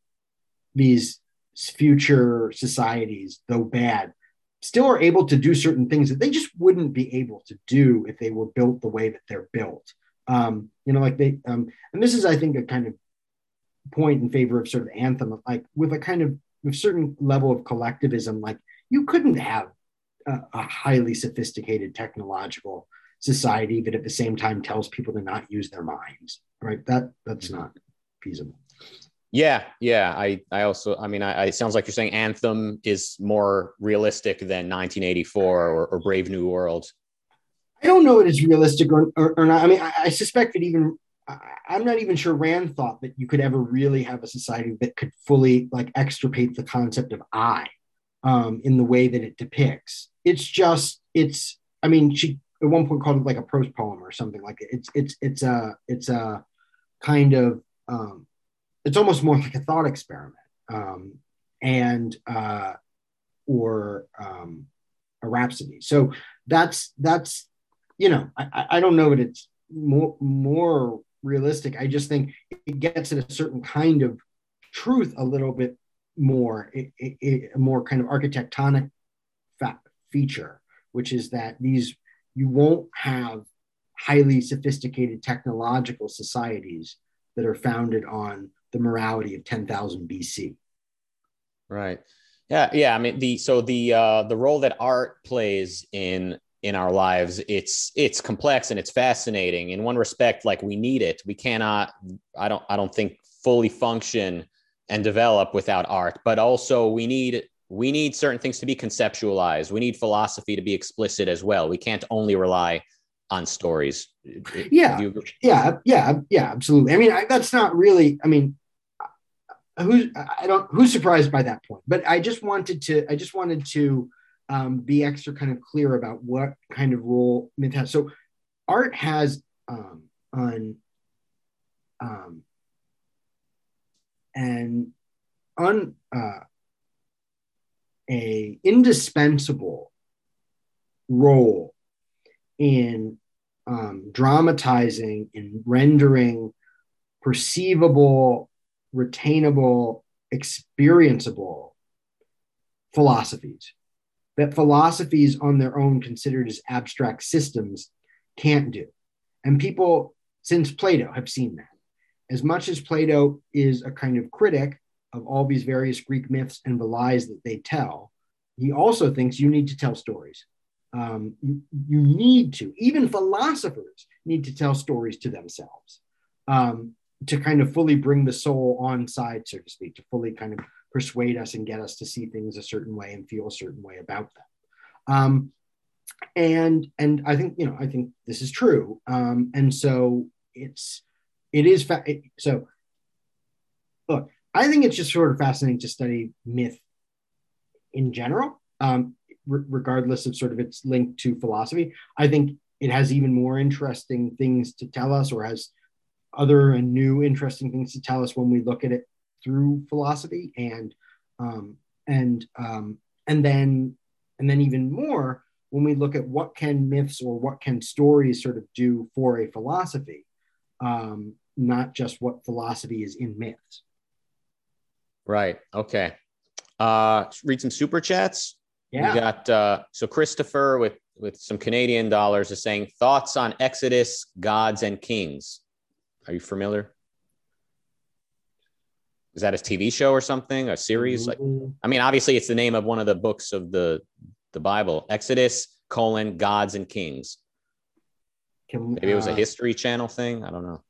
these future societies though bad still are able to do certain things that they just wouldn't be able to do if they were built the way that they're built. Um, you know, like they, um, and this is, I think, a kind of point in favor of sort of anthem, like with a kind of with certain level of collectivism, like you couldn't have a, a highly sophisticated technological society that at the same time tells people to not use their minds, right? That that's mm-hmm. not feasible. Yeah, yeah. I, I also, I mean, I, I, it sounds like you're saying Anthem is more realistic than 1984 or, or Brave New World. I don't know if it is realistic or, or, or not. I mean, I, I suspect that even I'm not even sure Rand thought that you could ever really have a society that could fully like extirpate the concept of I um, in the way that it depicts. It's just, it's. I mean, she at one point called it like a prose poem or something like it. It's it's it's a it's a kind of um, it's almost more like a thought experiment um, and uh, or um, a rhapsody. So that's that's you know I, I don't know that it's more more realistic. I just think it gets at a certain kind of truth a little bit more, it, it, it, a more kind of architectonic fa- feature, which is that these you won't have highly sophisticated technological societies that are founded on the morality of 10,000 BC. Right. Yeah. Yeah. I mean, the, so the, uh, the role that art plays in, in our lives, it's, it's complex and it's fascinating in one respect, like we need it. We cannot, I don't, I don't think fully function and develop without art, but also we need, we need certain things to be conceptualized. We need philosophy to be explicit as well. We can't only rely on stories. Yeah, yeah, yeah, yeah, absolutely. I mean, I, that's not really. I mean, who's I don't who's surprised by that point, but I just wanted to. I just wanted to um, be extra kind of clear about what kind of role myth has. So, art has um, on um, an un uh, a indispensable role in um, dramatizing and rendering perceivable, retainable, experienceable philosophies that philosophies on their own considered as abstract systems can't do. And people since Plato have seen that. As much as Plato is a kind of critic of all these various Greek myths and the lies that they tell, he also thinks you need to tell stories. Um, you, you need to, even philosophers need to tell stories to themselves um, to kind of fully bring the soul on side, so to speak, to fully kind of persuade us and get us to see things a certain way and feel a certain way about them. Um, and and I think you know I think this is true. Um, and so it's it is fa- it, so. Look, I think it's just sort of fascinating to study myth in general. Um, regardless of sort of its link to philosophy. I think it has even more interesting things to tell us, or has other and new interesting things to tell us when we look at it through philosophy, and um, and um, and then and then even more when we look at what can myths or what can stories sort of do for a philosophy, um, not just what philosophy is in myths. Right. Okay. Uh, read some super chats. Yeah. We got uh, so Christopher with with some Canadian dollars is saying thoughts on Exodus, gods and kings. Are you familiar? Is that a TV show or something? A series? Like, Mm-hmm. I mean, obviously, it's the name of one of the books of the the Bible. Exodus colon gods and kings. Can, Maybe it was a uh, History Channel thing. I don't know.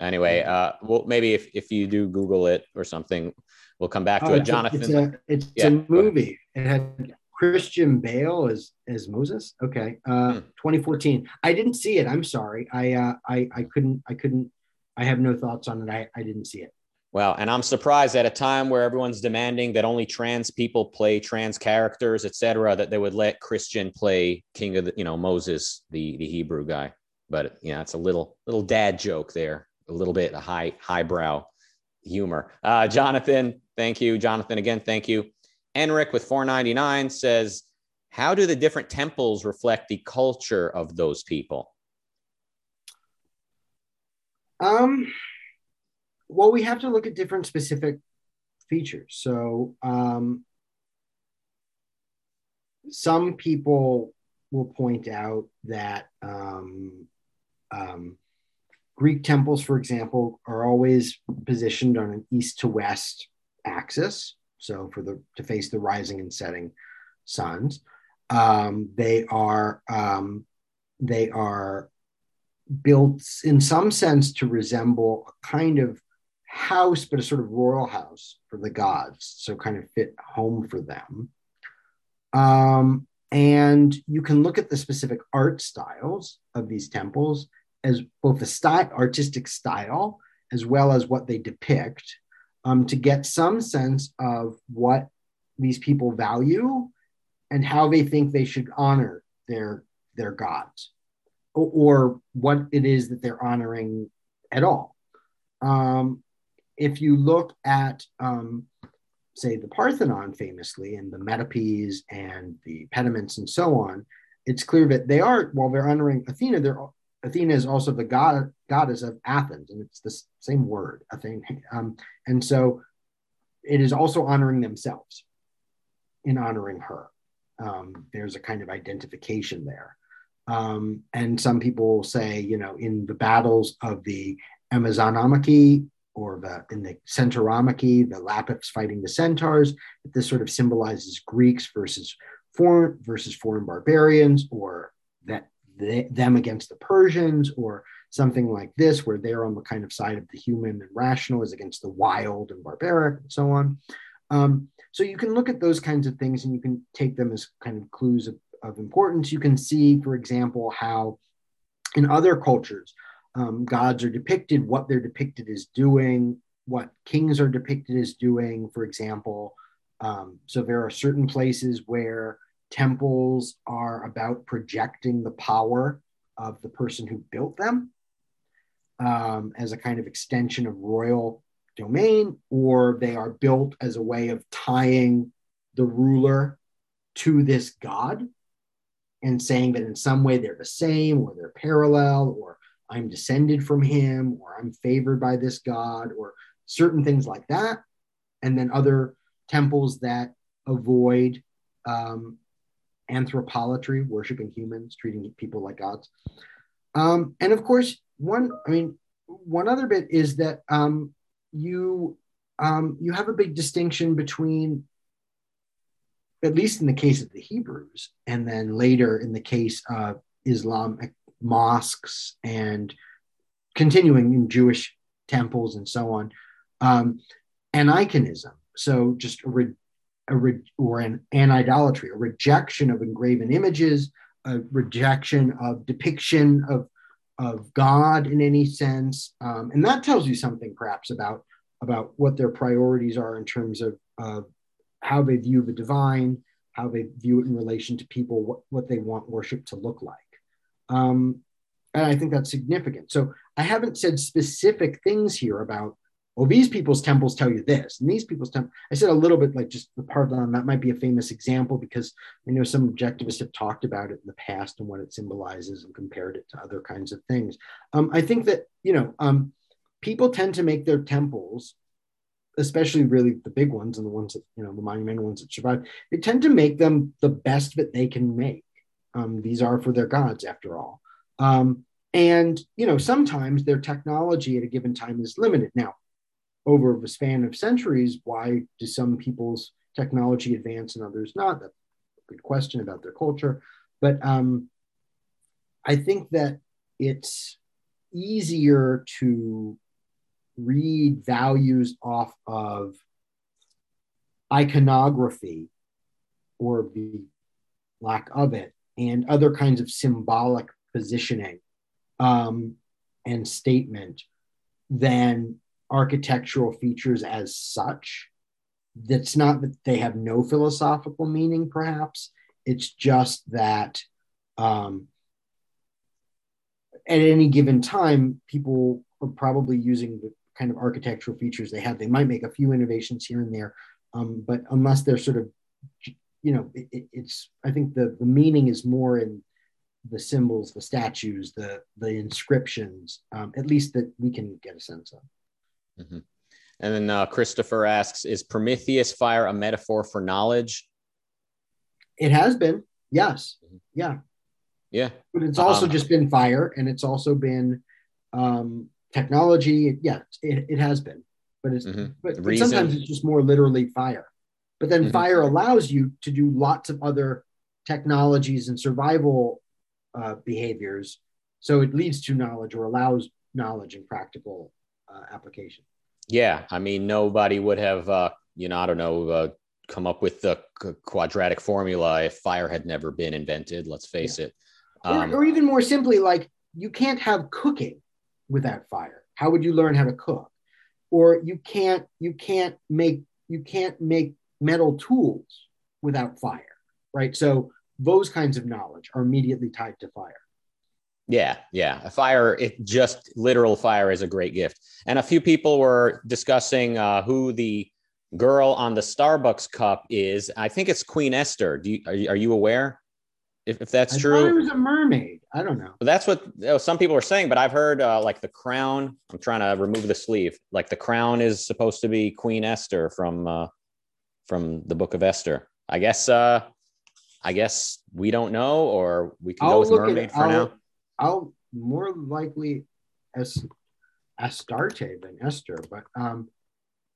Anyway, uh, well, maybe if if you do Google it or something, we'll come back to oh, it. Jonathan, It's a, it's Yeah, a movie. It had Christian Bale as as Moses. Okay, uh, Hmm. 2014. I didn't see it. I'm sorry. I uh, I I couldn't I couldn't. I have no thoughts on it. I, I didn't see it. Well, and I'm surprised at a time where everyone's demanding that only trans people play trans characters, et cetera, that they would let Christian play King of the, you know, Moses, the the Hebrew guy. But yeah, it's a little little dad joke there, a little bit of high highbrow humor. Uh, Jonathan, thank you, Jonathan. Again, thank you. Enric with 499 says, "How do the different temples reflect the culture of those people?" Um, well, we have to look at different specific features. So, um, some people will point out that um, um, Greek temples, for example, are always positioned on an east to west axis. So, for the to face the rising and setting suns, um, they are um, they are built in some sense to resemble a kind of house, but a sort of royal house for the gods. So kind of fit home for them. Um, and you can look at the specific art styles of these temples as both the style, artistic style, as well as what they depict, um, to get some sense of what these people value and how they think they should honor their their gods or, or what it is that they're honoring at all. Um, if you look at, um, say, the Parthenon famously, and the metopes and the pediments and so on, it's clear that they are, while they're honoring Athena, they're Athena is also the god goddess of Athens, and it's the same word, Athena. Um, and so it is also honoring themselves in honoring her. Um, there's a kind of identification there. Um, and some people say, you know, in the battles of the Amazonomachy or the in the Centauromachy, the Lapiths fighting the centaurs, that this sort of symbolizes Greeks versus foreign versus foreign barbarians, or that they, them against the Persians, or something like this, where they're on the kind of side of the human and rational is against the wild and barbaric, and so on. Um, so you can look at those kinds of things and you can take them as kind of clues of, of importance. You can see, for example, how in other cultures, um, gods are depicted, what they're depicted as doing, what kings are depicted as doing, for example. Um, so there are certain places where temples are about projecting the power of the person who built them um, as a kind of extension of royal domain, or they are built as a way of tying the ruler to this god and saying that in some way they're the same or they're parallel or I'm descended from him or I'm favored by this god or certain things like that. And then other temples that avoid um, anthropolatry, worshiping humans, treating people like gods. Um, and of course, one, I mean, one other bit is that um, you um, you have a big distinction between, at least in the case of the Hebrews, and then later in the case of Islamic mosques and continuing in Jewish temples and so on, um, aniconism. So just a, re- a re- or an, an idolatry, a rejection of engraven images, a rejection of depiction of of God in any sense, um, and that tells you something perhaps about about what their priorities are in terms of uh, how they view the divine, how they view it in relation to people, what, what they want worship to look like. Um, and I think that's significant. So I haven't said specific things here about, oh, these people's temples tell you this, and these people's temples. I said a little bit like just the Parthenon, that might be a famous example because I know some objectivists have talked about it in the past and what it symbolizes and compared it to other kinds of things. Um, I think that, you know, um, people tend to make their temples especially really the big ones and the ones that you know the monumental ones that survive, they tend to make them the best that they can make. Um, these are for their gods, after all. Um, and you know sometimes their technology at a given time is limited. Now, over the span of centuries, why do some people's technology advance and others not? That's a good question about their culture. But um, I think that it's easier to read values off of iconography or the lack of it and other kinds of symbolic positioning um, and statement than architectural features as such. That's not that they have no philosophical meaning, perhaps. It's just that um, at any given time, people are probably using the kind of architectural features they have. They might make a few innovations here and there, um, but unless they're sort of, you know, it, it's. I think the the meaning is more in the symbols, the statues, the the inscriptions, um, at least that we can get a sense of. Mm-hmm. And then uh, Christopher asks, "Is Prometheus fire a metaphor for knowledge?" It has been, yes, mm-hmm. yeah, yeah. But it's also um, just been fire, and it's also been um, technology. Yeah, it, it has been, but it's mm-hmm. but, but, sometimes it's just more literally fire. But then mm-hmm. fire allows you to do lots of other technologies and survival uh, behaviors. So it leads to knowledge or allows knowledge and practical uh, application. Yeah, I mean, nobody would have, uh, you know, I don't know, uh, come up with the quadratic formula if fire had never been invented. Let's face yeah. it. Um, or, or even more simply, like you can't have cooking without fire. How would you learn how to cook? Or you can't you can't make you can't make metal tools without fire, right? So those kinds of knowledge are immediately tied to fire. Yeah, yeah. A fire, it just literal fire is a great gift. And a few people were discussing uh, who the girl on the Starbucks cup is. I think it's Queen Esther. Do you, are, you, are you aware if, if that's I true? it was a mermaid. I don't know. That's what you know, some people are saying, but I've heard uh, like the crown. I'm trying to remove the sleeve. Like the crown is supposed to be Queen Esther from uh, from the Book of Esther. I guess. Uh, I guess we don't know, or we can I'll go with mermaid for I'll, now. I'll more likely as Astarte than Esther, but um,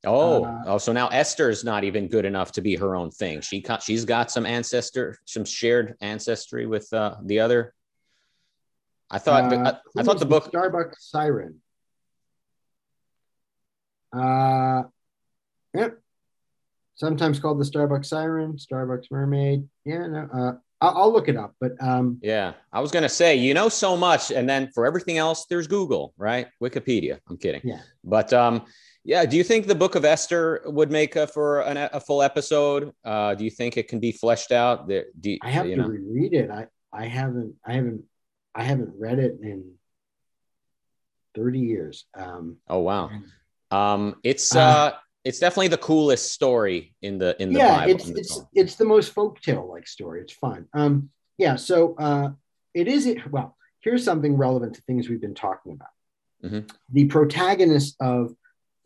Oh, uh, oh, so now Esther's not even good enough to be her own thing. She she's got some ancestor, some shared ancestry with uh, the other. I thought uh, I, I thought the book Starbucks Siren. Uh, yep. Sometimes called the Starbucks Siren, Starbucks Mermaid. Yeah, no, uh, I'll, I'll look it up. But um, yeah, I was gonna say you know so much, and then for everything else, there's Google, right? Wikipedia. I'm kidding. Yeah. But um, yeah. Do you think the Book of Esther would make a, for an, a full episode? Uh, do you think it can be fleshed out? Do I have to know? reread it. I I haven't I haven't I haven't read it in thirty years. Um, oh wow. Um, it's uh, uh it's definitely the coolest story in the in the yeah Bible, it's the it's it's the most folktale like story. It's fun. Um yeah so uh it is it well here's something relevant to things we've been talking about. Mm-hmm. the protagonist of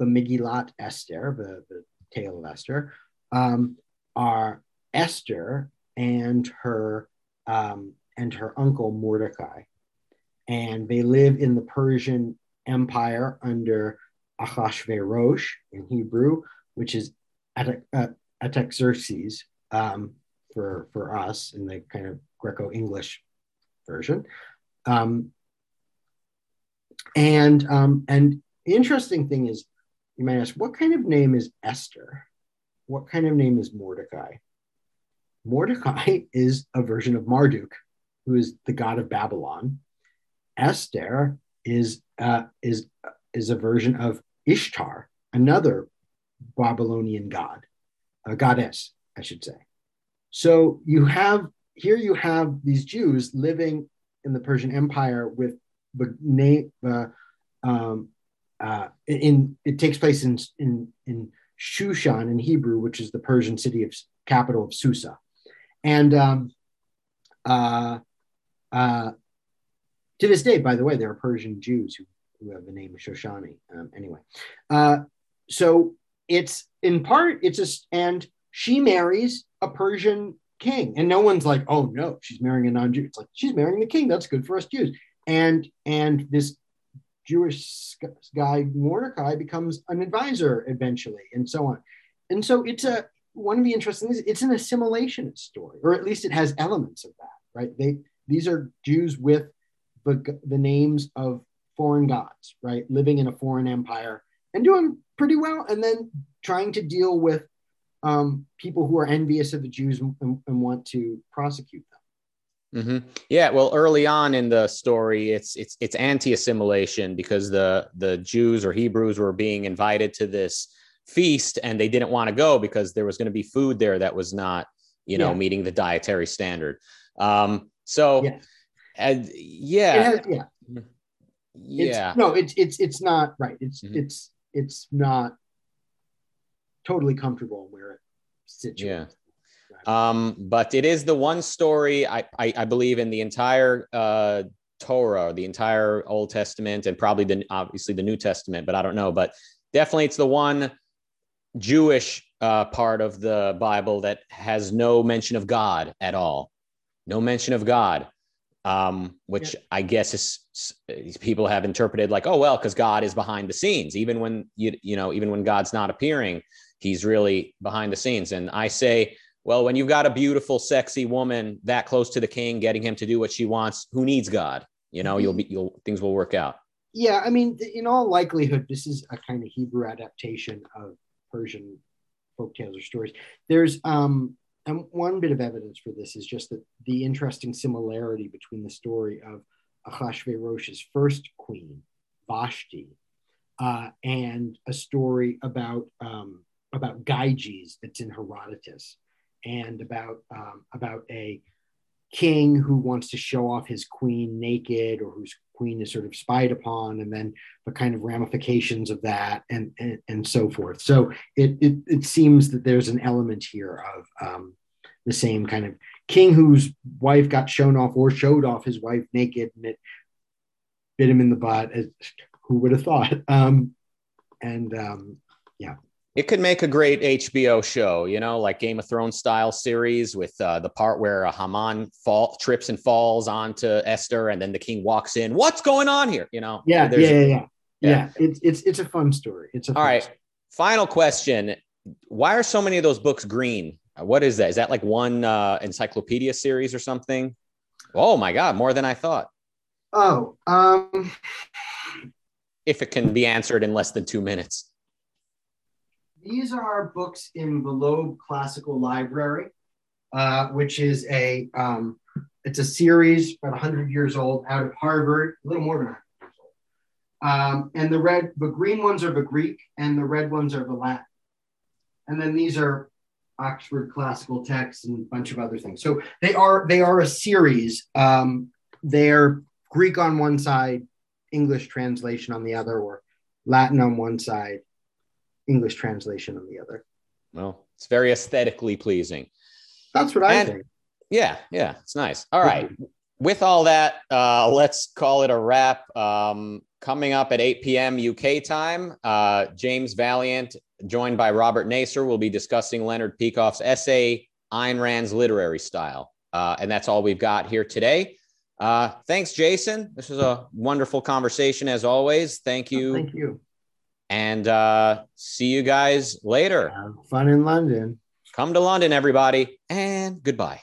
the Megillat Esther the, the tale of Esther um are Esther and her um and her uncle Mordecai. And they live in the Persian Empire under Achashverosh in Hebrew, which is Artaxerxes um, for, for us in the kind of Greco English version. Um, and um, and the interesting thing is, you might ask, what kind of name is Esther? What kind of name is Mordecai? Mordecai is a version of Marduk, who is the god of Babylon. Esther is uh, is is a version of Ishtar, another Babylonian god, a goddess, I should say. So you have here you have these Jews living in the Persian Empire with the name um, uh, in it takes place in in in Shushan in Hebrew, which is the Persian city of capital of Susa, and um, uh, uh, to this day, by the way, there are Persian Jews who who have the name Shoshani. Um, anyway, uh, so it's in part it's a and she marries a Persian king, and no one's like, oh no, she's marrying a non-Jew. It's like she's marrying the king. That's good for us Jews. And and this Jewish guy Mordecai becomes an advisor eventually, and so on. And so it's a one of the interesting things. It's an assimilationist story, or at least it has elements of that. Right? They these are Jews with the the names of foreign gods, right? Living in a foreign empire and doing pretty well, and then trying to deal with um, people who are envious of the Jews and, and want to prosecute them. Mm-hmm. Yeah, well, early on in the story, it's it's it's anti-assimilation because the the Jews or Hebrews were being invited to this feast and they didn't want to go because there was going to be food there that was not, you know, yeah. meeting the dietary standard. Um, so, yeah, and, yeah, has, yeah, mm-hmm. Yeah. It's, no, it's it's it's not right. It's mm-hmm. it's it's not totally comfortable where it sits Yeah. Um, but it is the one story I, I, I believe in the entire uh, Torah, the entire Old Testament, and probably the obviously the New Testament, but I don't know. But definitely, it's the one Jewish uh, part of the Bible that has no mention of God at all. No mention of God, um, which yeah. I guess is people have interpreted like, oh well, because God is behind the scenes, even when you you know even when God's not appearing, He's really behind the scenes. And I say well, when you've got a beautiful, sexy woman that close to the king, getting him to do what she wants, who needs God? You know, you'll be, you'll things will work out. Yeah, I mean, in all likelihood, this is a kind of Hebrew adaptation of Persian folk tales or stories. There's um, and one bit of evidence for this is just that the interesting similarity between the story of Ahasuerus's first queen, Vashti, uh, and a story about um, about Gyges that's in Herodotus and about um, about a king who wants to show off his queen naked or whose queen is sort of spied upon and then the kind of ramifications of that and and, and so forth. So it, it, it seems that there's an element here of um, the same kind of king whose wife got shown off or showed off his wife naked and it bit him in the butt as, who would have thought? Um, and um, yeah it could make a great HBO show, you know, like Game of Thrones style series with uh, the part where a Haman fall, trips and falls onto Esther, and then the king walks in. What's going on here? You know? Yeah, yeah, yeah, yeah, yeah. Yeah, it's it's it's a fun story. It's a all right. Story. Final question: Why are so many of those books green? What is that? Is that like one uh, encyclopedia series or something? Oh my god, more than I thought. Oh, um, if it can be answered in less than two minutes these are books in the Loeb Classical Library, uh, which is a um, it's a series about 100 years old out of Harvard, a little more than 100 years old. Um, and the red, the green ones are the Greek, and the red ones are the Latin. And then these are Oxford classical texts and a bunch of other things. So they are they are a series. Um, they're Greek on one side, English translation on the other, or Latin on one side, English translation on the other. Well, it's very aesthetically pleasing. That's what I and, think. Yeah, yeah, it's nice. All right. With all that, uh, let's call it a wrap. Um, coming up at 8 p.m. UK time, uh, James Valliant, joined by Robert Nasser, will be discussing Leonard Peikoff's essay, Ayn Rand's Literary Style. Uh, and that's all we've got here today. Uh, thanks, Jason. This was a wonderful conversation as always. Thank you. Oh, thank you. And uh, see you guys later. Have fun in London. Come to London, everybody, and goodbye.